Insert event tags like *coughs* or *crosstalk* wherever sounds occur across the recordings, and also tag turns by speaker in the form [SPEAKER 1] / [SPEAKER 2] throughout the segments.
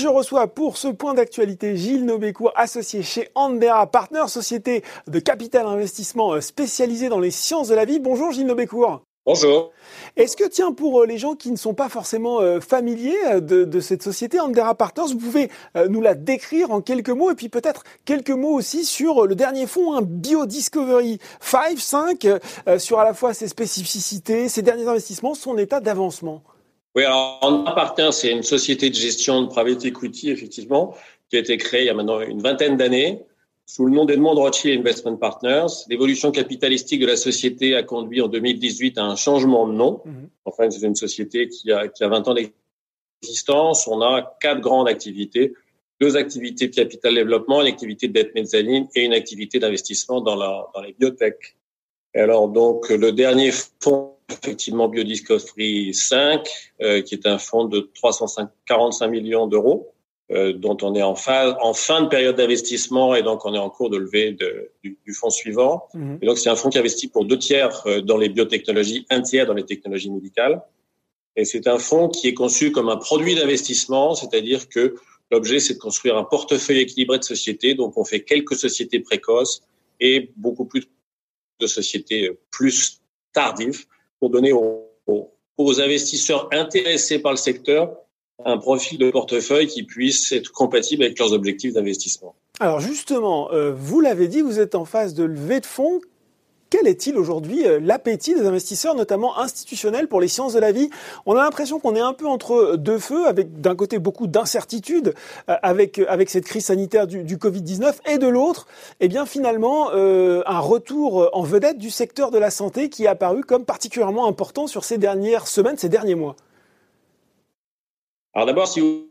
[SPEAKER 1] Je reçois pour ce point d'actualité Gilles Nobécourt, associé chez Andera Partners, société de capital investissement euh, spécialisée dans les sciences de la vie. Bonjour Gilles Nobécourt.
[SPEAKER 2] Bonjour.
[SPEAKER 1] Est-ce que, tiens, pour euh, les gens qui ne sont pas forcément euh, familiers de, cette société, Andera Partners, vous pouvez nous la décrire en quelques mots et puis peut-être quelques mots aussi sur le dernier fonds, un Biodiscovery 5, 5 sur à la fois ses spécificités, ses derniers investissements, son état d'avancement
[SPEAKER 2] oui, alors appartient, c'est une société de gestion de private equity, effectivement, qui a été créée il y a maintenant une vingtaine d'années sous le nom d'Edmond Rothschild Investment Partners. L'évolution capitalistique de la société a conduit en 2018 à un changement de nom. Mhm. Enfin, c'est une société qui a, qui a 20 ans d'existence. On a quatre grandes activités. Deux activités de capital développement, une activité de dette mezzanine et une activité d'investissement dans, la, dans les biotech. Et alors, donc, le dernier fonds effectivement Biodiscovery 5, euh, qui est un fonds de 345 millions d'euros, euh, dont on est en, phase, en fin de période d'investissement et donc on est en cours de levée de, du, du, fonds suivant. Mhm. Et donc c'est un fonds qui investit pour deux tiers euh, dans les biotechnologies, un tiers dans les technologies médicales. Et c'est un fonds qui est conçu comme un produit d'investissement, c'est-à-dire que l'objet c'est de construire un portefeuille équilibré de sociétés. Donc on fait quelques sociétés précoces et beaucoup plus de sociétés plus tardives pour donner aux, investisseurs intéressés par le secteur un profil de portefeuille qui puisse être compatible avec leurs objectifs d'investissement.
[SPEAKER 1] Alors justement, euh, vous l'avez dit, vous êtes en phase de levée de fonds quel est-il aujourd'hui euh, l'appétit des investisseurs, notamment institutionnels, pour les sciences de la vie? On a l'impression qu'on est un peu entre deux feux, avec d'un côté beaucoup d'incertitudes euh, avec avec cette crise sanitaire du, du Covid-19, et de l'autre, eh bien finalement euh, un retour en vedette du secteur de la santé qui est apparu comme particulièrement important sur ces dernières semaines, ces derniers mois.
[SPEAKER 2] Alors d'abord, si vous,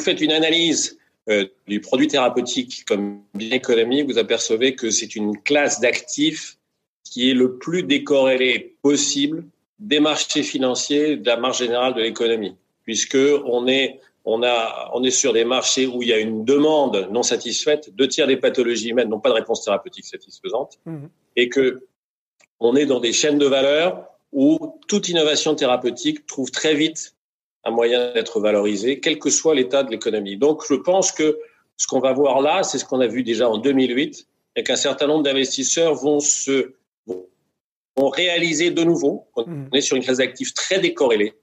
[SPEAKER 2] faites une analyse du produit thérapeutique comme bien économie, vous apercevez que c'est une classe d'actifs qui est le plus décorrélé possible des marchés financiers, de la marge générale de l'économie, puisque on est on a on est sur des marchés où il y a une demande non satisfaite, deux tiers des pathologies humaines n'ont pas de réponse thérapeutique satisfaisante, mmh. et que on est dans des chaînes de valeur où toute innovation thérapeutique trouve très vite un moyen d'être valorisée, quel que soit l'état de l'économie. Donc, je pense que ce qu'on va voir là, c'est ce qu'on a vu déjà en 2008, et qu'un certain nombre d'investisseurs vont se ont réalisé de nouveau qu'on mmh. est sur une classe d'actifs très décorrélée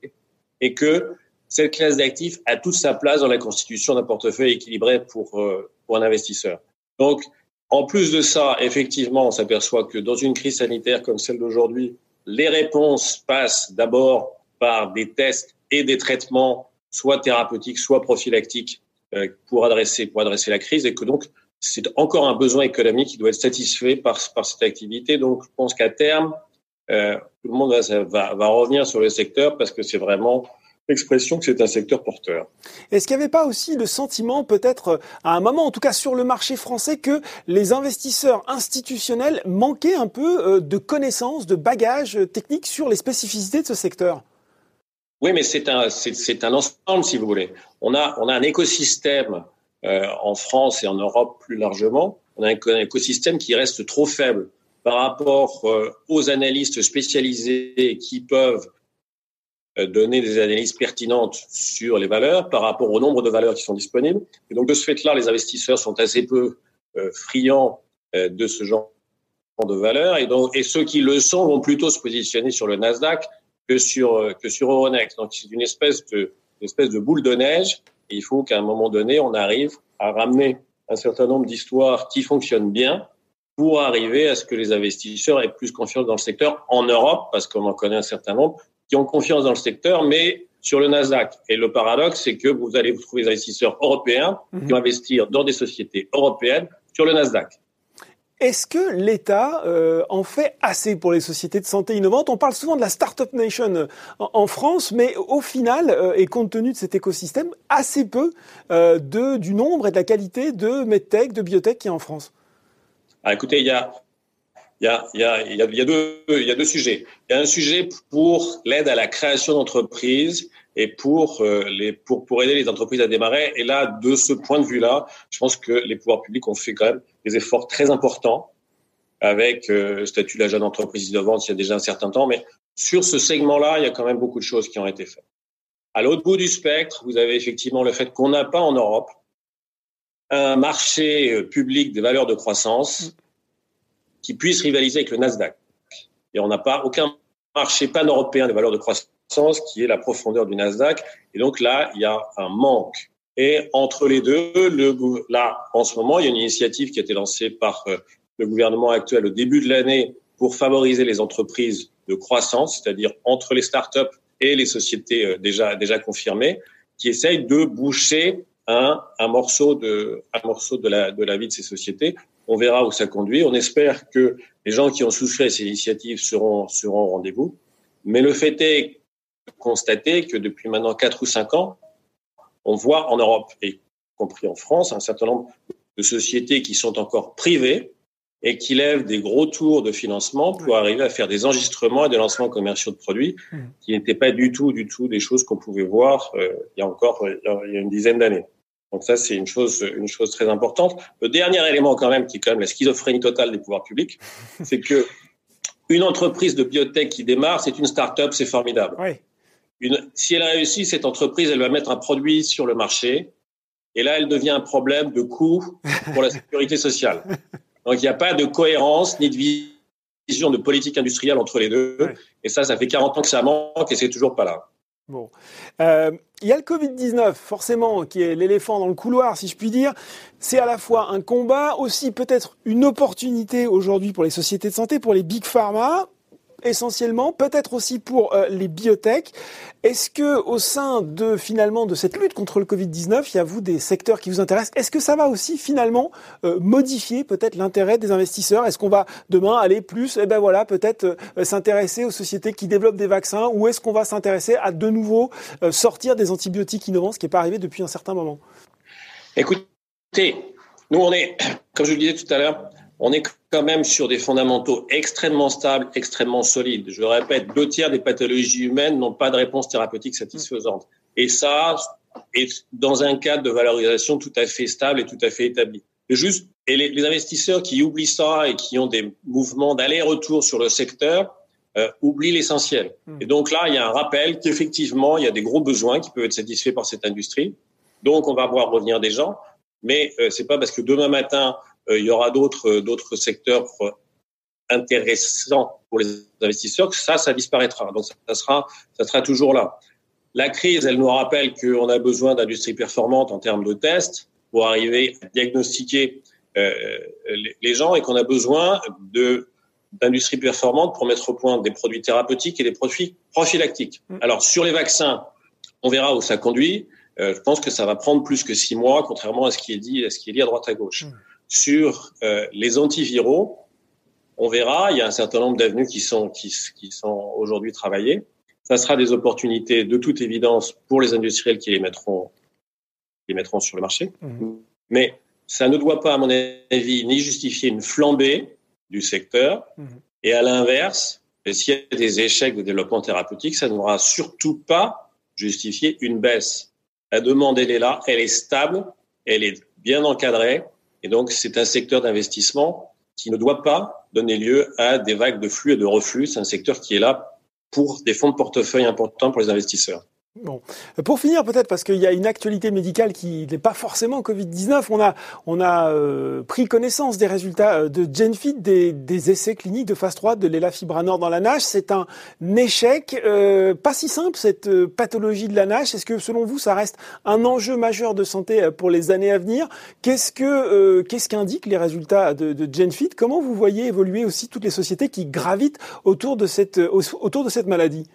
[SPEAKER 2] et que cette classe d'actifs a toute sa place dans la constitution d'un portefeuille équilibré pour, euh, pour un investisseur. Donc, en plus de ça, effectivement, on s'aperçoit que dans une crise sanitaire comme celle d'aujourd'hui, les réponses passent d'abord par des tests et des traitements, soit thérapeutiques, soit prophylactiques, euh, pour adresser, pour adresser la crise, et que donc c'est encore un besoin économique qui doit être satisfait par, par cette activité. Donc, je pense qu'à terme, euh, tout le monde va, va, revenir sur le secteur parce que c'est vraiment l'expression que c'est un secteur porteur.
[SPEAKER 1] Est-ce qu'il n'y avait pas aussi le sentiment, peut-être à un moment, en tout cas sur le marché français, que les investisseurs institutionnels manquaient un peu euh, de connaissances, de bagages techniques sur les spécificités de ce secteur?
[SPEAKER 2] Oui, mais c'est un, c'est, un ensemble, si vous voulez. On a, on a un écosystème euh, en France et en Europe plus largement. On a un écosystème qui reste trop faible par rapport euh, aux analystes spécialisés qui peuvent euh, donner des analyses pertinentes sur les valeurs par rapport au nombre de valeurs qui sont disponibles. Et donc, de ce fait-là, les investisseurs sont assez peu euh, friands de ce genre de valeurs. Et, donc, et ceux qui le sont vont plutôt se positionner sur le Nasdaq que sur, que sur Euronext. Donc, c'est une espèce de, une espèce de boule de neige. Il faut qu'à un moment donné, on arrive à ramener un certain nombre d'histoires qui fonctionnent bien pour arriver à ce que les investisseurs aient plus confiance dans le secteur en Europe, parce qu'on en connaît un certain nombre, qui ont confiance dans le secteur, mais sur le Nasdaq. Et le paradoxe, c'est que vous allez vous trouver des investisseurs européens qui mhm. vont investir dans des sociétés européennes sur le Nasdaq.
[SPEAKER 1] Est-ce que l'État euh, en fait assez pour les sociétés de santé innovantes? On parle souvent de la Startup Nation euh, en, France, mais au final, euh, et compte tenu de cet écosystème, assez peu de, du nombre et de la qualité de medtech, de biotech qui est en France.
[SPEAKER 2] Ah, écoutez, il y a, deux, sujets. Il y a un sujet pour l'aide à la création d'entreprises et pour, euh, pour aider les entreprises à démarrer. Et là, de ce point de vue-là, je pense que les pouvoirs publics ont fait quand même des efforts très importants avec euh, le statut de la jeune entreprise innovante il y a déjà un certain temps. Mais sur ce segment-là, il y a quand même beaucoup de choses qui ont été faites. À l'autre bout du spectre, vous avez effectivement le fait qu'on n'a pas en Europe un marché euh, public des valeurs de croissance qui puisse rivaliser avec le Nasdaq. Et on n'a pas aucun marché pan-européen des valeurs de croissance qui est la profondeur du Nasdaq. Et donc là, il y a un manque. Et entre les deux, le, là, en ce moment, il y a une initiative qui a été lancée par euh, le gouvernement actuel au début de l'année pour favoriser les entreprises de croissance, c'est-à-dire entre les startups et les sociétés euh, déjà déjà confirmées, qui essayent de boucher un, un morceau de un morceau de la de la vie de ces sociétés. On verra où ça conduit. On espère que les gens qui ont souscrit à ces initiatives seront seront au rendez-vous. Mais le fait est de constater que depuis maintenant quatre ou cinq ans, on voit en Europe et compris en France un certain nombre de sociétés qui sont encore privées et qui lèvent des gros tours de financement pour arriver à faire des enregistrements et des lancements commerciaux de produits mmh. qui n'étaient pas du tout, du tout des choses qu'on pouvait voir euh, il y a encore il y a une dizaine d'années. Donc ça, c'est une chose, une chose très importante. Le dernier élément quand même, qui est quand même la schizophrénie totale des pouvoirs publics, *laughs* c'est que une entreprise de biotech qui démarre, c'est une start-up, c'est formidable. Oui. Une, si elle réussit, cette entreprise, elle va mettre un produit sur le marché, et là, elle devient un problème de coût pour la sécurité sociale. *laughs* Donc, il n'y a pas de cohérence ni de vision de politique industrielle entre les deux. Et ça, ça fait 40 ans que ça manque et c'est toujours pas là.
[SPEAKER 1] Bon. Euh, il y a le Covid-19, forcément, qui est l'éléphant dans le couloir, si je puis dire. C'est à la fois un combat, aussi peut-être une opportunité aujourd'hui pour les sociétés de santé, pour les big pharma, essentiellement, peut-être aussi pour euh, les biotech. Est-ce que au sein de finalement de cette lutte contre le Covid-19, il y a vous des secteurs qui vous intéressent? Est-ce que ça va aussi finalement euh, modifier peut-être l'intérêt des investisseurs? Est-ce qu'on va demain aller plus, eh ben voilà, peut-être euh, s'intéresser aux sociétés qui développent des vaccins, ou est-ce qu'on va s'intéresser à de nouveau sortir des antibiotiques innovants, ce qui n'est pas arrivé depuis un certain moment?
[SPEAKER 2] Écoutez, nous on est, *coughs* comme je le disais tout à l'heure, on est quand même sur des fondamentaux extrêmement stables, extrêmement solides. Je répète, deux tiers des pathologies humaines n'ont pas de réponse thérapeutique satisfaisante. Et ça est dans un cadre de valorisation tout à fait stable et tout à fait établi. Et juste, et les, investisseurs qui oublient ça et qui ont des mouvements d'aller-retour sur le secteur euh, oublient l'essentiel. Hmm. Et donc là, il y a un rappel qu'effectivement, il y a des gros besoins qui peuvent être satisfaits par cette industrie. Donc, on va voir revenir des gens, mais euh, c'est pas parce que demain matin il y aura d'autres euh, d'autres secteurs intéressants pour les investisseurs ça, ça disparaîtra. Donc ça sera ça sera toujours là. La crise, elle nous rappelle qu'on a besoin d'industries performantes en termes de tests pour arriver à diagnostiquer euh, les gens et qu'on a besoin de d'industries performantes pour mettre au point des produits thérapeutiques et des produits prophylactiques. Mm. Alors sur les vaccins, on verra où ça conduit. Euh, je pense que ça va prendre plus que six mois, contrairement à ce qui est dit, à ce qui est dit à droite à gauche. Sur euh, les antiviraux, on verra, il y a un certain nombre d'avenues qui sont, qui, qui sont aujourd'hui travaillées. Ça sera des opportunités de toute évidence pour les industriels qui les mettront, les mettront sur le marché. Mmh. Mais ça ne doit pas, à mon avis, ni justifier une flambée du secteur. Mmh. Et à l'inverse, s'il y a des échecs de développement thérapeutique, ça ne devra surtout pas justifier une baisse. La demande, elle est là, elle est stable, elle est bien encadrée et donc, c'est un secteur d'investissement qui ne doit pas donner lieu à des vagues de flux et de reflux. C'est un secteur qui est là pour des fonds de portefeuille importants pour les investisseurs.
[SPEAKER 1] Bon, pour finir peut-être parce qu'il y a une actualité médicale qui n'est pas forcément Covid-19. On a on a euh, pris connaissance des résultats euh, de Genfit des, essais cliniques de phase 3 de l'élafibranor dans la nage. C'est un échec euh, pas si simple cette pathologie de la nage. Est-ce que selon vous ça reste un enjeu majeur de santé pour les années à venir? Qu'est-ce que qu'est-ce qu'indiquent les résultats de, de Genfit? Comment vous voyez évoluer aussi toutes les sociétés qui gravitent autour de cette autour de cette maladie?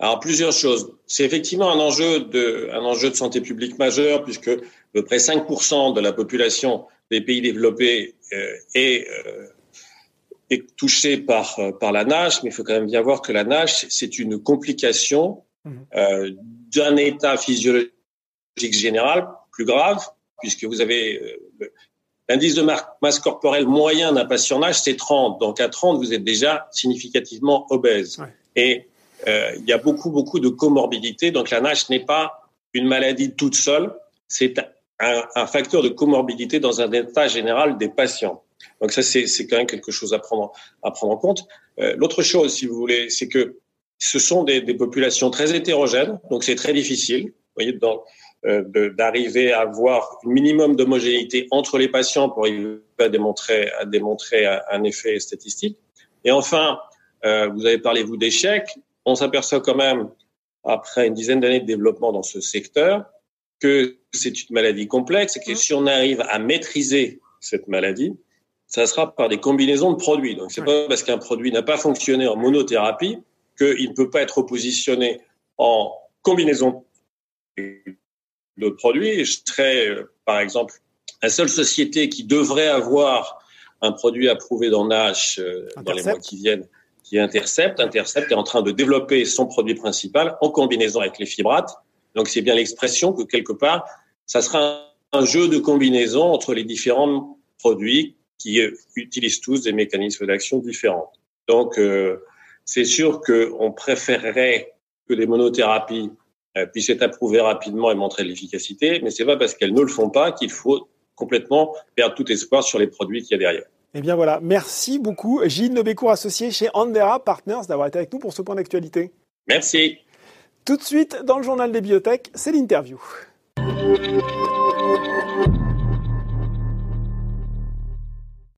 [SPEAKER 2] Alors plusieurs choses. C'est effectivement un enjeu de un enjeu de santé publique majeur puisque à peu près 5% de la population des pays développés euh, est euh, est touchée par euh, par la nage, mais il faut quand même bien voir que la nage c'est une complication mhm. euh, d'un état physiologique général plus grave puisque vous avez L'indice de masse corporelle moyen d'un patient nage, c'est 30. Donc à 30, vous êtes déjà significativement obèse. Et euh, il y a beaucoup, beaucoup de comorbidités. Donc la NASH n'est pas une maladie toute seule, c'est un, un, facteur de comorbidité dans un état général des patients. Donc ça, c'est quand même quelque chose à prendre, à prendre en compte. Euh, L'autre chose, si vous voulez, c'est que ce sont des, des populations très hétérogènes, donc c'est très difficile. Voyez, euh, d'arriver à avoir un minimum d'homogénéité entre les patients pour arriver à démontrer, à démontrer un effet statistique. Et enfin, euh, vous avez parlé, vous, d'échecs. On s'aperçoit quand même, après une dizaine d'années de développement dans ce secteur, que c'est une maladie complexe et que si on arrive à maîtriser cette maladie, ça sera par des combinaisons de produits. Donc, c'est pas parce qu'un produit n'a pas fonctionné en monothérapie qu'il ne peut pas être positionné en combinaison d'autres produits. Je serais, euh, par exemple, la seule société qui devrait avoir un produit approuvé dans NASH euh, dans les mois qui viennent, qui Intercept. Intercept est en train de développer son produit principal en combinaison avec les fibrates. Donc c'est bien l'expression que quelque part, ça sera un, jeu de combinaison entre les différents produits qui euh, utilisent tous des mécanismes d'action différents. Donc c'est sûr qu'on préférerait que les monothérapies euh, puissent être approuvées rapidement et montrer l'efficacité, mais c'est pas parce qu'elles ne le font pas qu'il faut complètement perdre tout espoir sur les produits qu'il y a derrière.
[SPEAKER 1] Eh bien voilà, merci beaucoup Gilles Nobécourt, associé chez Andera Partners, d'avoir été avec nous pour ce point d'actualité.
[SPEAKER 2] Merci.
[SPEAKER 1] Tout de suite, dans le journal des biotech, c'est l'interview.